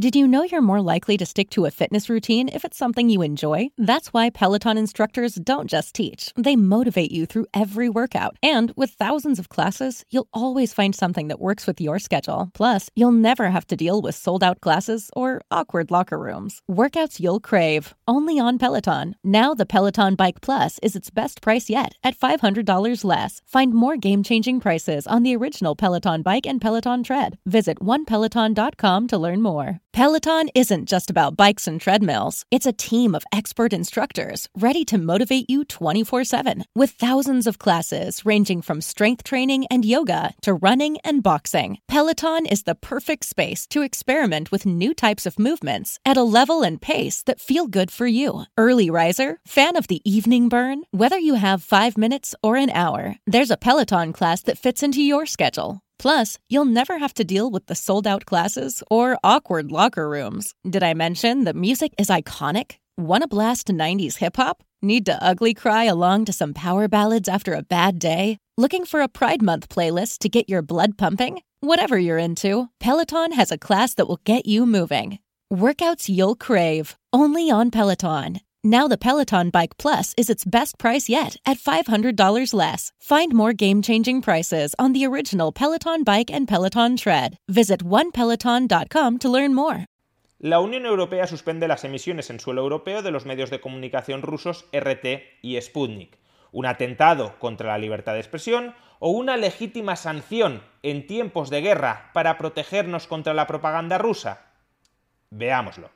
Did you know you're more likely to stick to a fitness routine if it's something you enjoy? That's why Peloton instructors don't just teach, they motivate you through every workout. And with thousands of classes, you'll always find something that works with your schedule. Plus, you'll never have to deal with sold out classes or awkward locker rooms. Workouts you'll crave, only on Peloton. Now, the Peloton Bike Plus is its best price yet at $500 less. Find more game changing prices on the original Peloton Bike and Peloton Tread. Visit onepeloton.com to learn more. Peloton isn't just about bikes and treadmills. It's a team of expert instructors ready to motivate you 24 7 with thousands of classes ranging from strength training and yoga to running and boxing. Peloton is the perfect space to experiment with new types of movements at a level and pace that feel good for you. Early riser, fan of the evening burn, whether you have five minutes or an hour, there's a Peloton class that fits into your schedule. Plus, you'll never have to deal with the sold out classes or awkward locker rooms. Did I mention that music is iconic? Want to blast 90s hip hop? Need to ugly cry along to some power ballads after a bad day? Looking for a Pride Month playlist to get your blood pumping? Whatever you're into, Peloton has a class that will get you moving. Workouts you'll crave, only on Peloton. Now the Peloton Bike Plus is its best price yet at $500 less. Find more game-changing prices on the original Peloton Bike and Peloton Tread. Visit onepeloton.com to learn more. La Unión Europea suspende las emisiones en suelo europeo de los medios de comunicación rusos RT y Sputnik. ¿Un atentado contra la libertad de expresión o una legítima sanción en tiempos de guerra para protegernos contra la propaganda rusa? Veámoslo.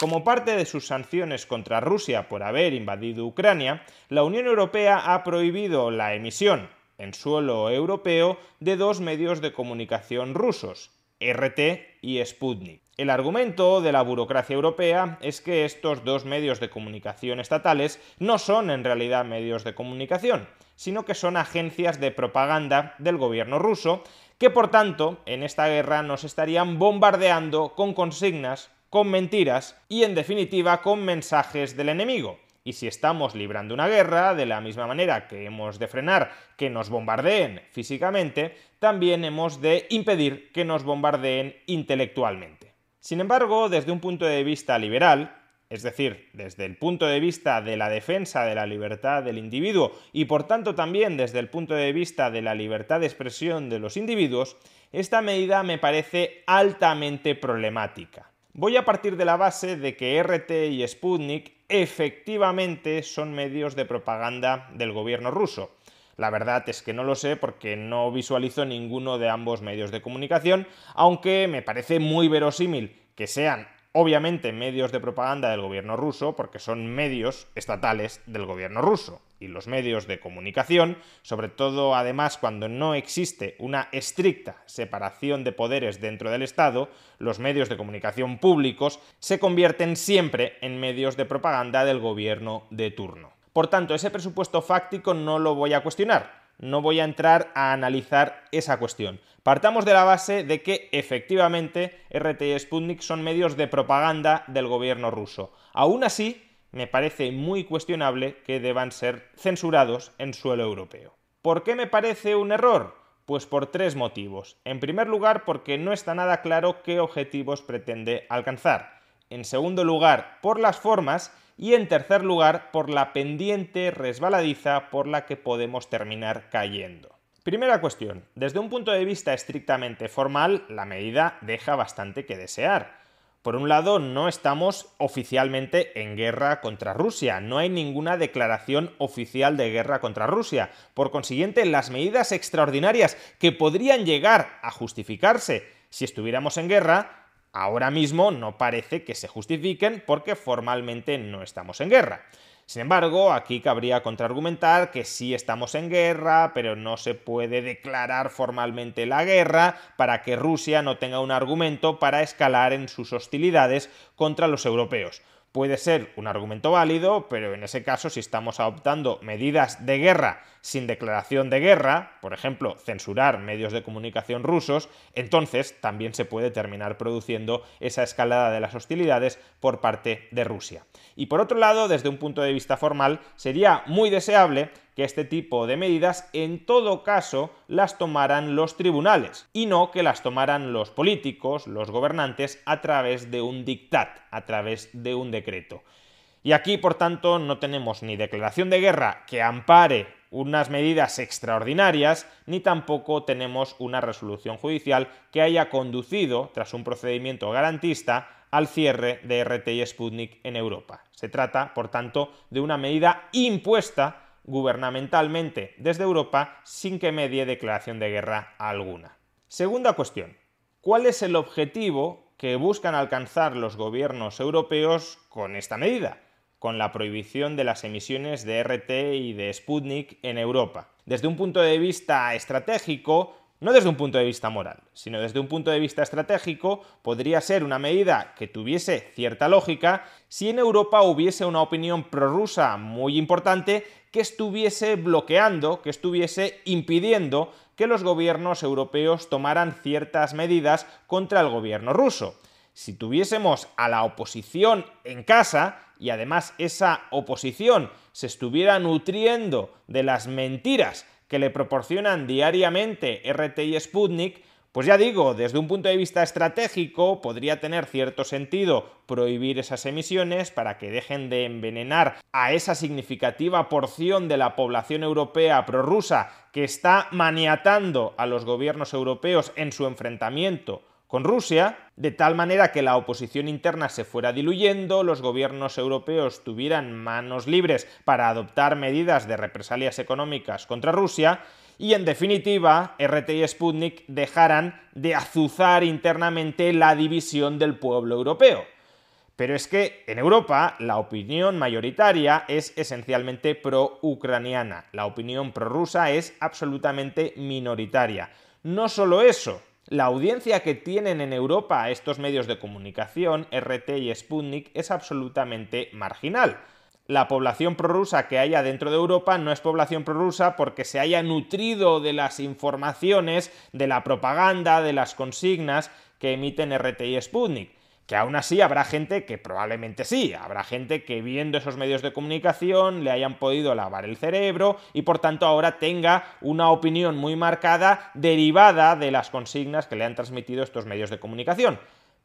Como parte de sus sanciones contra Rusia por haber invadido Ucrania, la Unión Europea ha prohibido la emisión en suelo europeo de dos medios de comunicación rusos, RT y Sputnik. El argumento de la burocracia europea es que estos dos medios de comunicación estatales no son en realidad medios de comunicación, sino que son agencias de propaganda del gobierno ruso, que por tanto en esta guerra nos estarían bombardeando con consignas con mentiras y en definitiva con mensajes del enemigo. Y si estamos librando una guerra, de la misma manera que hemos de frenar que nos bombardeen físicamente, también hemos de impedir que nos bombardeen intelectualmente. Sin embargo, desde un punto de vista liberal, es decir, desde el punto de vista de la defensa de la libertad del individuo y por tanto también desde el punto de vista de la libertad de expresión de los individuos, esta medida me parece altamente problemática. Voy a partir de la base de que RT y Sputnik efectivamente son medios de propaganda del gobierno ruso. La verdad es que no lo sé porque no visualizo ninguno de ambos medios de comunicación, aunque me parece muy verosímil que sean obviamente medios de propaganda del gobierno ruso, porque son medios estatales del gobierno ruso. Y los medios de comunicación, sobre todo además cuando no existe una estricta separación de poderes dentro del Estado, los medios de comunicación públicos se convierten siempre en medios de propaganda del gobierno de turno. Por tanto, ese presupuesto fáctico no lo voy a cuestionar, no voy a entrar a analizar esa cuestión. Partamos de la base de que efectivamente RT y Sputnik son medios de propaganda del gobierno ruso. Aún así, me parece muy cuestionable que deban ser censurados en suelo europeo. ¿Por qué me parece un error? Pues por tres motivos. En primer lugar, porque no está nada claro qué objetivos pretende alcanzar. En segundo lugar, por las formas y en tercer lugar por la pendiente resbaladiza por la que podemos terminar cayendo. Primera cuestión, desde un punto de vista estrictamente formal, la medida deja bastante que desear. Por un lado, no estamos oficialmente en guerra contra Rusia, no hay ninguna declaración oficial de guerra contra Rusia. Por consiguiente, las medidas extraordinarias que podrían llegar a justificarse si estuviéramos en guerra ahora mismo no parece que se justifiquen porque formalmente no estamos en guerra. Sin embargo, aquí cabría contraargumentar que sí estamos en guerra, pero no se puede declarar formalmente la guerra para que Rusia no tenga un argumento para escalar en sus hostilidades contra los europeos puede ser un argumento válido, pero en ese caso, si estamos adoptando medidas de guerra sin declaración de guerra, por ejemplo, censurar medios de comunicación rusos, entonces también se puede terminar produciendo esa escalada de las hostilidades por parte de Rusia. Y por otro lado, desde un punto de vista formal, sería muy deseable que este tipo de medidas en todo caso las tomaran los tribunales y no que las tomaran los políticos, los gobernantes, a través de un dictat, a través de un decreto. Y aquí, por tanto, no tenemos ni declaración de guerra que ampare unas medidas extraordinarias, ni tampoco tenemos una resolución judicial que haya conducido, tras un procedimiento garantista, al cierre de RT y Sputnik en Europa. Se trata, por tanto, de una medida impuesta gubernamentalmente desde Europa sin que medie declaración de guerra alguna. Segunda cuestión. ¿Cuál es el objetivo que buscan alcanzar los gobiernos europeos con esta medida? con la prohibición de las emisiones de RT y de Sputnik en Europa. Desde un punto de vista estratégico, no desde un punto de vista moral, sino desde un punto de vista estratégico, podría ser una medida que tuviese cierta lógica si en Europa hubiese una opinión prorrusa muy importante que estuviese bloqueando, que estuviese impidiendo que los gobiernos europeos tomaran ciertas medidas contra el gobierno ruso. Si tuviésemos a la oposición en casa, y además esa oposición se estuviera nutriendo de las mentiras que le proporcionan diariamente RT y Sputnik, pues ya digo, desde un punto de vista estratégico podría tener cierto sentido prohibir esas emisiones para que dejen de envenenar a esa significativa porción de la población europea prorrusa que está maniatando a los gobiernos europeos en su enfrentamiento con Rusia, de tal manera que la oposición interna se fuera diluyendo, los gobiernos europeos tuvieran manos libres para adoptar medidas de represalias económicas contra Rusia, y en definitiva, RT y Sputnik dejaran de azuzar internamente la división del pueblo europeo. Pero es que en Europa la opinión mayoritaria es esencialmente pro-ucraniana, la opinión prorrusa es absolutamente minoritaria. No solo eso, la audiencia que tienen en Europa estos medios de comunicación, RT y Sputnik, es absolutamente marginal. La población prorrusa que haya dentro de Europa no es población prorrusa porque se haya nutrido de las informaciones, de la propaganda, de las consignas que emiten RT y Sputnik que aún así habrá gente que probablemente sí, habrá gente que viendo esos medios de comunicación le hayan podido lavar el cerebro y por tanto ahora tenga una opinión muy marcada derivada de las consignas que le han transmitido estos medios de comunicación.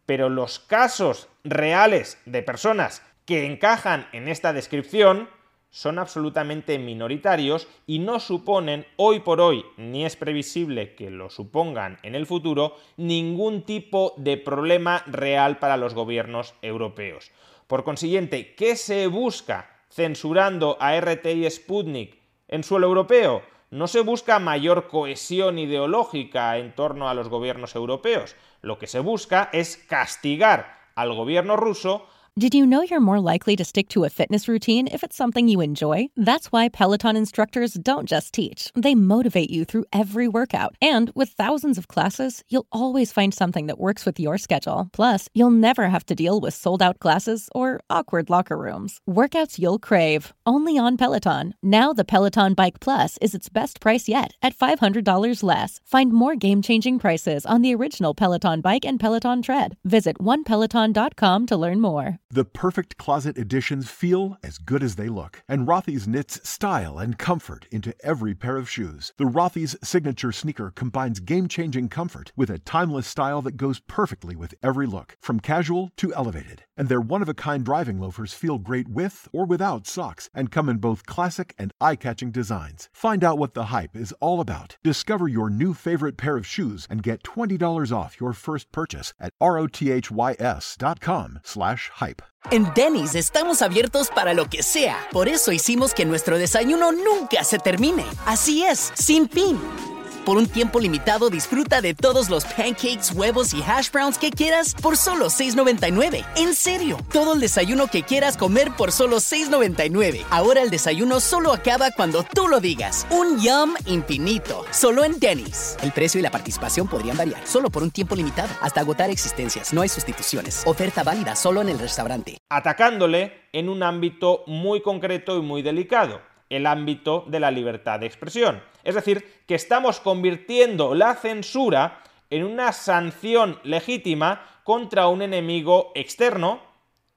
Pero los casos reales de personas que encajan en esta descripción son absolutamente minoritarios y no suponen hoy por hoy, ni es previsible que lo supongan en el futuro, ningún tipo de problema real para los gobiernos europeos. Por consiguiente, ¿qué se busca censurando a RT y Sputnik en suelo europeo? No se busca mayor cohesión ideológica en torno a los gobiernos europeos. Lo que se busca es castigar al gobierno ruso Did you know you're more likely to stick to a fitness routine if it's something you enjoy? That's why Peloton instructors don't just teach, they motivate you through every workout. And with thousands of classes, you'll always find something that works with your schedule. Plus, you'll never have to deal with sold out classes or awkward locker rooms. Workouts you'll crave, only on Peloton. Now, the Peloton Bike Plus is its best price yet at $500 less. Find more game changing prices on the original Peloton Bike and Peloton Tread. Visit onepeloton.com to learn more. The perfect closet additions feel as good as they look, and Rothy's knits style and comfort into every pair of shoes. The Rothy's signature sneaker combines game-changing comfort with a timeless style that goes perfectly with every look, from casual to elevated. And their one-of-a-kind driving loafers feel great with or without socks and come in both classic and eye-catching designs. Find out what the hype is all about. Discover your new favorite pair of shoes and get $20 off your first purchase at rothys.com slash hype. En Denny's estamos abiertos para lo que sea. Por eso hicimos que nuestro desayuno nunca se termine. Así es, sin fin. Por un tiempo limitado disfruta de todos los pancakes, huevos y hash browns que quieras por solo $6.99. En serio, todo el desayuno que quieras comer por solo $6.99. Ahora el desayuno solo acaba cuando tú lo digas. Un yum infinito, solo en Denny's. El precio y la participación podrían variar, solo por un tiempo limitado, hasta agotar existencias. No hay sustituciones. Oferta válida solo en el restaurante. Atacándole en un ámbito muy concreto y muy delicado, el ámbito de la libertad de expresión. Es decir, que estamos convirtiendo la censura en una sanción legítima contra un enemigo externo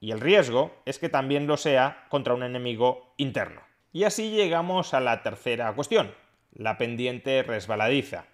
y el riesgo es que también lo sea contra un enemigo interno. Y así llegamos a la tercera cuestión, la pendiente resbaladiza.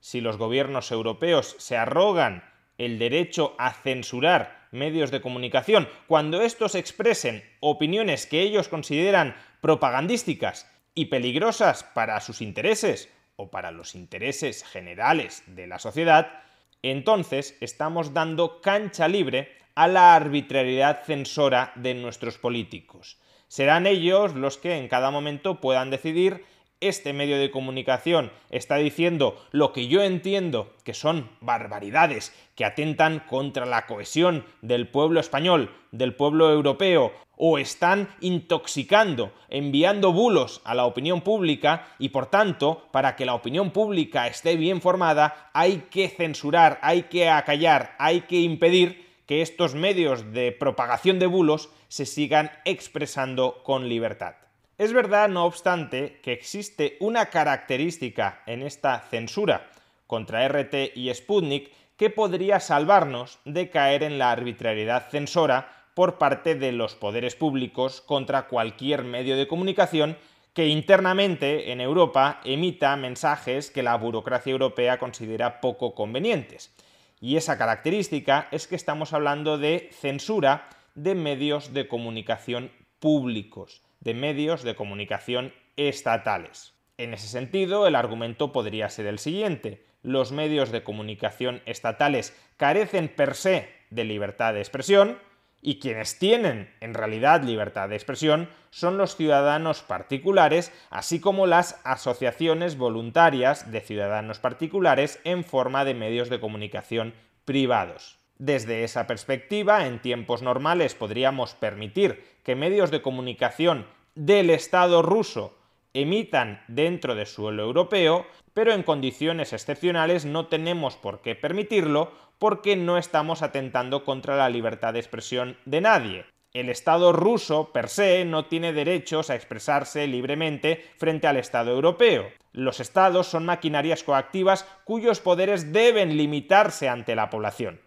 Si los gobiernos europeos se arrogan el derecho a censurar medios de comunicación cuando estos expresen opiniones que ellos consideran propagandísticas y peligrosas para sus intereses o para los intereses generales de la sociedad, entonces estamos dando cancha libre a la arbitrariedad censora de nuestros políticos. Serán ellos los que en cada momento puedan decidir este medio de comunicación está diciendo lo que yo entiendo que son barbaridades que atentan contra la cohesión del pueblo español, del pueblo europeo, o están intoxicando, enviando bulos a la opinión pública y por tanto, para que la opinión pública esté bien formada, hay que censurar, hay que acallar, hay que impedir que estos medios de propagación de bulos se sigan expresando con libertad. Es verdad, no obstante, que existe una característica en esta censura contra RT y Sputnik que podría salvarnos de caer en la arbitrariedad censora por parte de los poderes públicos contra cualquier medio de comunicación que internamente en Europa emita mensajes que la burocracia europea considera poco convenientes. Y esa característica es que estamos hablando de censura de medios de comunicación públicos de medios de comunicación estatales. En ese sentido, el argumento podría ser el siguiente. Los medios de comunicación estatales carecen per se de libertad de expresión y quienes tienen en realidad libertad de expresión son los ciudadanos particulares, así como las asociaciones voluntarias de ciudadanos particulares en forma de medios de comunicación privados. Desde esa perspectiva, en tiempos normales podríamos permitir que medios de comunicación del Estado ruso emitan dentro de suelo europeo, pero en condiciones excepcionales no tenemos por qué permitirlo porque no estamos atentando contra la libertad de expresión de nadie. El Estado ruso, per se, no tiene derechos a expresarse libremente frente al Estado europeo. Los Estados son maquinarias coactivas cuyos poderes deben limitarse ante la población.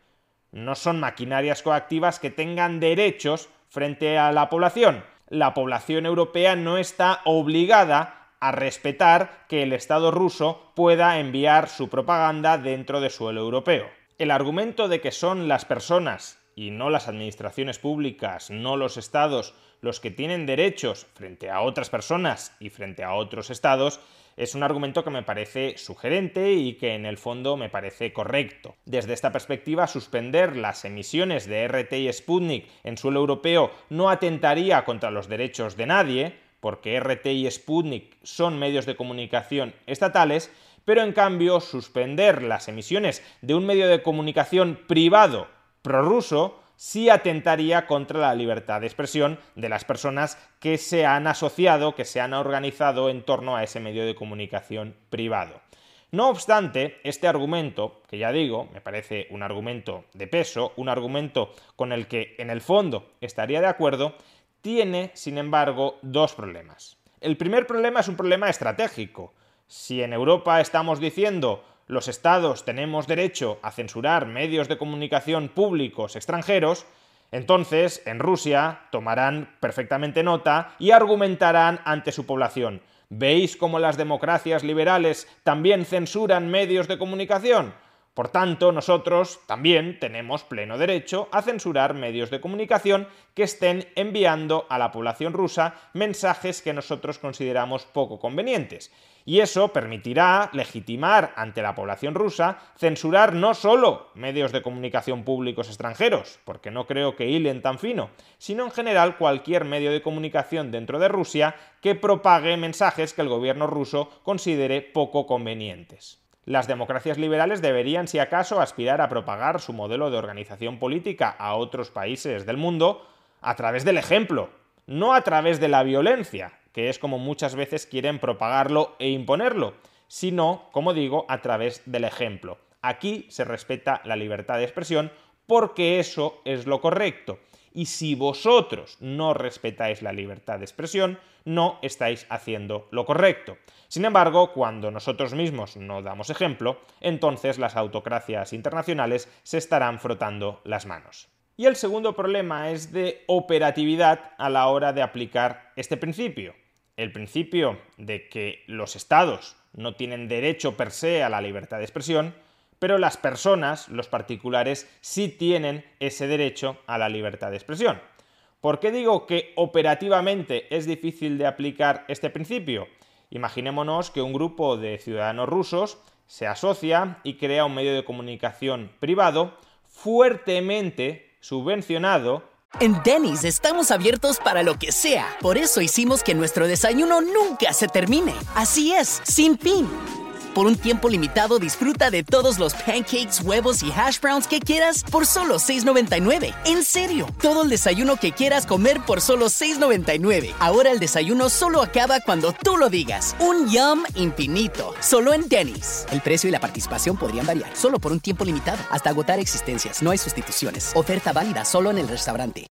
No son maquinarias coactivas que tengan derechos frente a la población la población europea no está obligada a respetar que el Estado ruso pueda enviar su propaganda dentro de suelo europeo. El argumento de que son las personas y no las administraciones públicas, no los estados, los que tienen derechos frente a otras personas y frente a otros estados, es un argumento que me parece sugerente y que en el fondo me parece correcto. Desde esta perspectiva, suspender las emisiones de RT y Sputnik en suelo europeo no atentaría contra los derechos de nadie, porque RT y Sputnik son medios de comunicación estatales, pero en cambio suspender las emisiones de un medio de comunicación privado prorruso sí atentaría contra la libertad de expresión de las personas que se han asociado, que se han organizado en torno a ese medio de comunicación privado. No obstante, este argumento, que ya digo, me parece un argumento de peso, un argumento con el que en el fondo estaría de acuerdo, tiene, sin embargo, dos problemas. El primer problema es un problema estratégico. Si en Europa estamos diciendo los estados tenemos derecho a censurar medios de comunicación públicos extranjeros, entonces en Rusia tomarán perfectamente nota y argumentarán ante su población. ¿Veis cómo las democracias liberales también censuran medios de comunicación? Por tanto, nosotros también tenemos pleno derecho a censurar medios de comunicación que estén enviando a la población rusa mensajes que nosotros consideramos poco convenientes y eso permitirá legitimar ante la población rusa censurar no solo medios de comunicación públicos extranjeros, porque no creo que hilen tan fino, sino en general cualquier medio de comunicación dentro de Rusia que propague mensajes que el gobierno ruso considere poco convenientes. Las democracias liberales deberían, si acaso, aspirar a propagar su modelo de organización política a otros países del mundo a través del ejemplo, no a través de la violencia, que es como muchas veces quieren propagarlo e imponerlo, sino, como digo, a través del ejemplo. Aquí se respeta la libertad de expresión porque eso es lo correcto. Y si vosotros no respetáis la libertad de expresión, no estáis haciendo lo correcto. Sin embargo, cuando nosotros mismos no damos ejemplo, entonces las autocracias internacionales se estarán frotando las manos. Y el segundo problema es de operatividad a la hora de aplicar este principio. El principio de que los estados no tienen derecho per se a la libertad de expresión, pero las personas, los particulares, sí tienen ese derecho a la libertad de expresión. ¿Por qué digo que operativamente es difícil de aplicar este principio? Imaginémonos que un grupo de ciudadanos rusos se asocia y crea un medio de comunicación privado fuertemente subvencionado. En Denny's estamos abiertos para lo que sea. Por eso hicimos que nuestro desayuno nunca se termine. Así es, sin fin. Por un tiempo limitado disfruta de todos los pancakes, huevos y hash browns que quieras por solo $6.99. En serio, todo el desayuno que quieras comer por solo $6.99. Ahora el desayuno solo acaba cuando tú lo digas. Un yum infinito. Solo en Denny's. El precio y la participación podrían variar. Solo por un tiempo limitado. Hasta agotar existencias. No hay sustituciones. Oferta válida solo en el restaurante.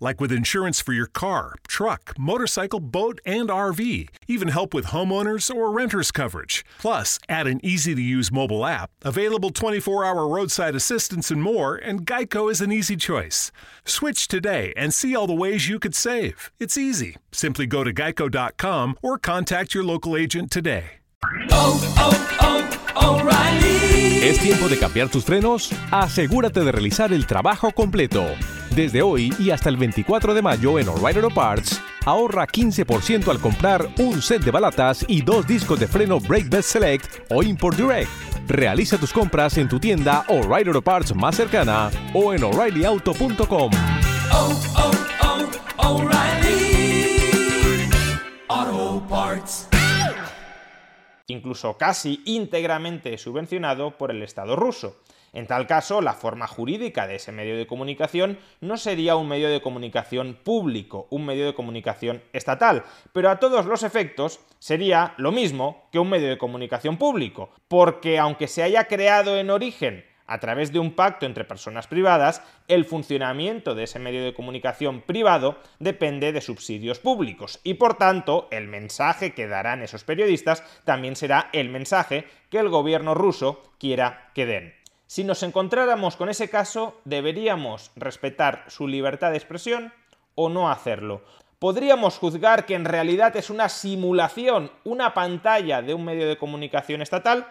Like with insurance for your car, truck, motorcycle, boat, and RV. Even help with homeowners or renters coverage. Plus, add an easy to use mobile app, available 24 hour roadside assistance, and more, and Geico is an easy choice. Switch today and see all the ways you could save. It's easy. Simply go to geico.com or contact your local agent today. Oh, oh, oh, O'Reilly. ¿Es tiempo de cambiar tus frenos? Asegúrate de realizar el trabajo completo. Desde hoy y hasta el 24 de mayo en O'Reilly Auto Parts, ahorra 15% al comprar un set de balatas y dos discos de freno Brake Best Select o Import Direct. Realiza tus compras en tu tienda O'Reilly Auto Parts más cercana o en o'ReillyAuto.com. Oh, oh, oh, O'Reilly. Auto Parts. incluso casi íntegramente subvencionado por el Estado ruso. En tal caso, la forma jurídica de ese medio de comunicación no sería un medio de comunicación público, un medio de comunicación estatal, pero a todos los efectos sería lo mismo que un medio de comunicación público, porque aunque se haya creado en origen a través de un pacto entre personas privadas, el funcionamiento de ese medio de comunicación privado depende de subsidios públicos y por tanto el mensaje que darán esos periodistas también será el mensaje que el gobierno ruso quiera que den. Si nos encontráramos con ese caso, ¿deberíamos respetar su libertad de expresión o no hacerlo? ¿Podríamos juzgar que en realidad es una simulación, una pantalla de un medio de comunicación estatal?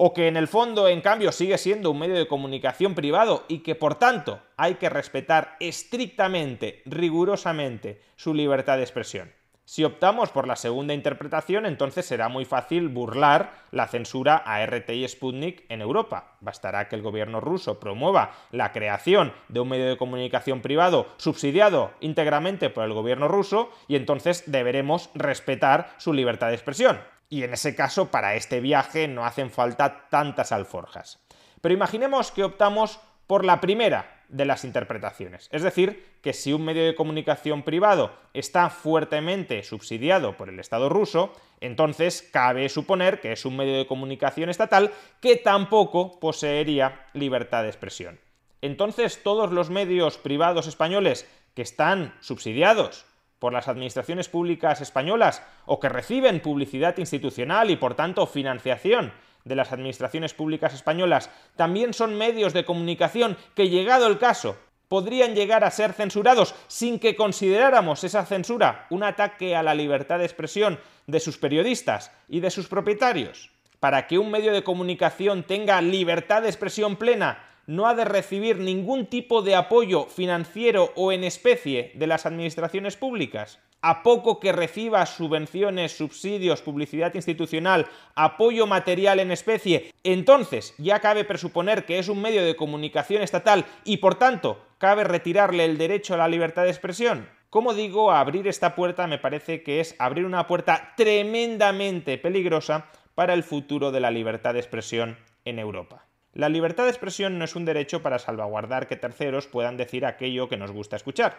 o que en el fondo, en cambio, sigue siendo un medio de comunicación privado y que por tanto hay que respetar estrictamente, rigurosamente, su libertad de expresión. Si optamos por la segunda interpretación, entonces será muy fácil burlar la censura a RT y Sputnik en Europa. Bastará que el gobierno ruso promueva la creación de un medio de comunicación privado subsidiado íntegramente por el gobierno ruso y entonces deberemos respetar su libertad de expresión. Y en ese caso, para este viaje no hacen falta tantas alforjas. Pero imaginemos que optamos por la primera de las interpretaciones. Es decir, que si un medio de comunicación privado está fuertemente subsidiado por el Estado ruso, entonces cabe suponer que es un medio de comunicación estatal que tampoco poseería libertad de expresión. Entonces, todos los medios privados españoles que están subsidiados por las administraciones públicas españolas o que reciben publicidad institucional y por tanto financiación de las administraciones públicas españolas también son medios de comunicación que, llegado el caso, podrían llegar a ser censurados sin que consideráramos esa censura un ataque a la libertad de expresión de sus periodistas y de sus propietarios. Para que un medio de comunicación tenga libertad de expresión plena, no ha de recibir ningún tipo de apoyo financiero o en especie de las administraciones públicas. A poco que reciba subvenciones, subsidios, publicidad institucional, apoyo material en especie, entonces ya cabe presuponer que es un medio de comunicación estatal y por tanto cabe retirarle el derecho a la libertad de expresión. Como digo, abrir esta puerta me parece que es abrir una puerta tremendamente peligrosa para el futuro de la libertad de expresión en Europa. La libertad de expresión no es un derecho para salvaguardar que terceros puedan decir aquello que nos gusta escuchar.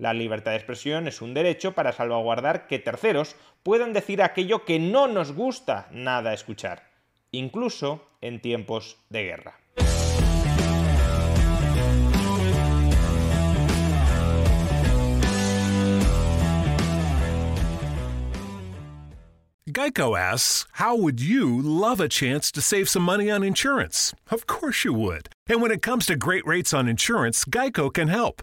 La libertad de expresión es un derecho para salvaguardar que terceros puedan decir aquello que no nos gusta nada escuchar, incluso en tiempos de guerra. Geico asks, How would you love a chance to save some money on insurance? Of course you would. And when it comes to great rates on insurance, Geico can help.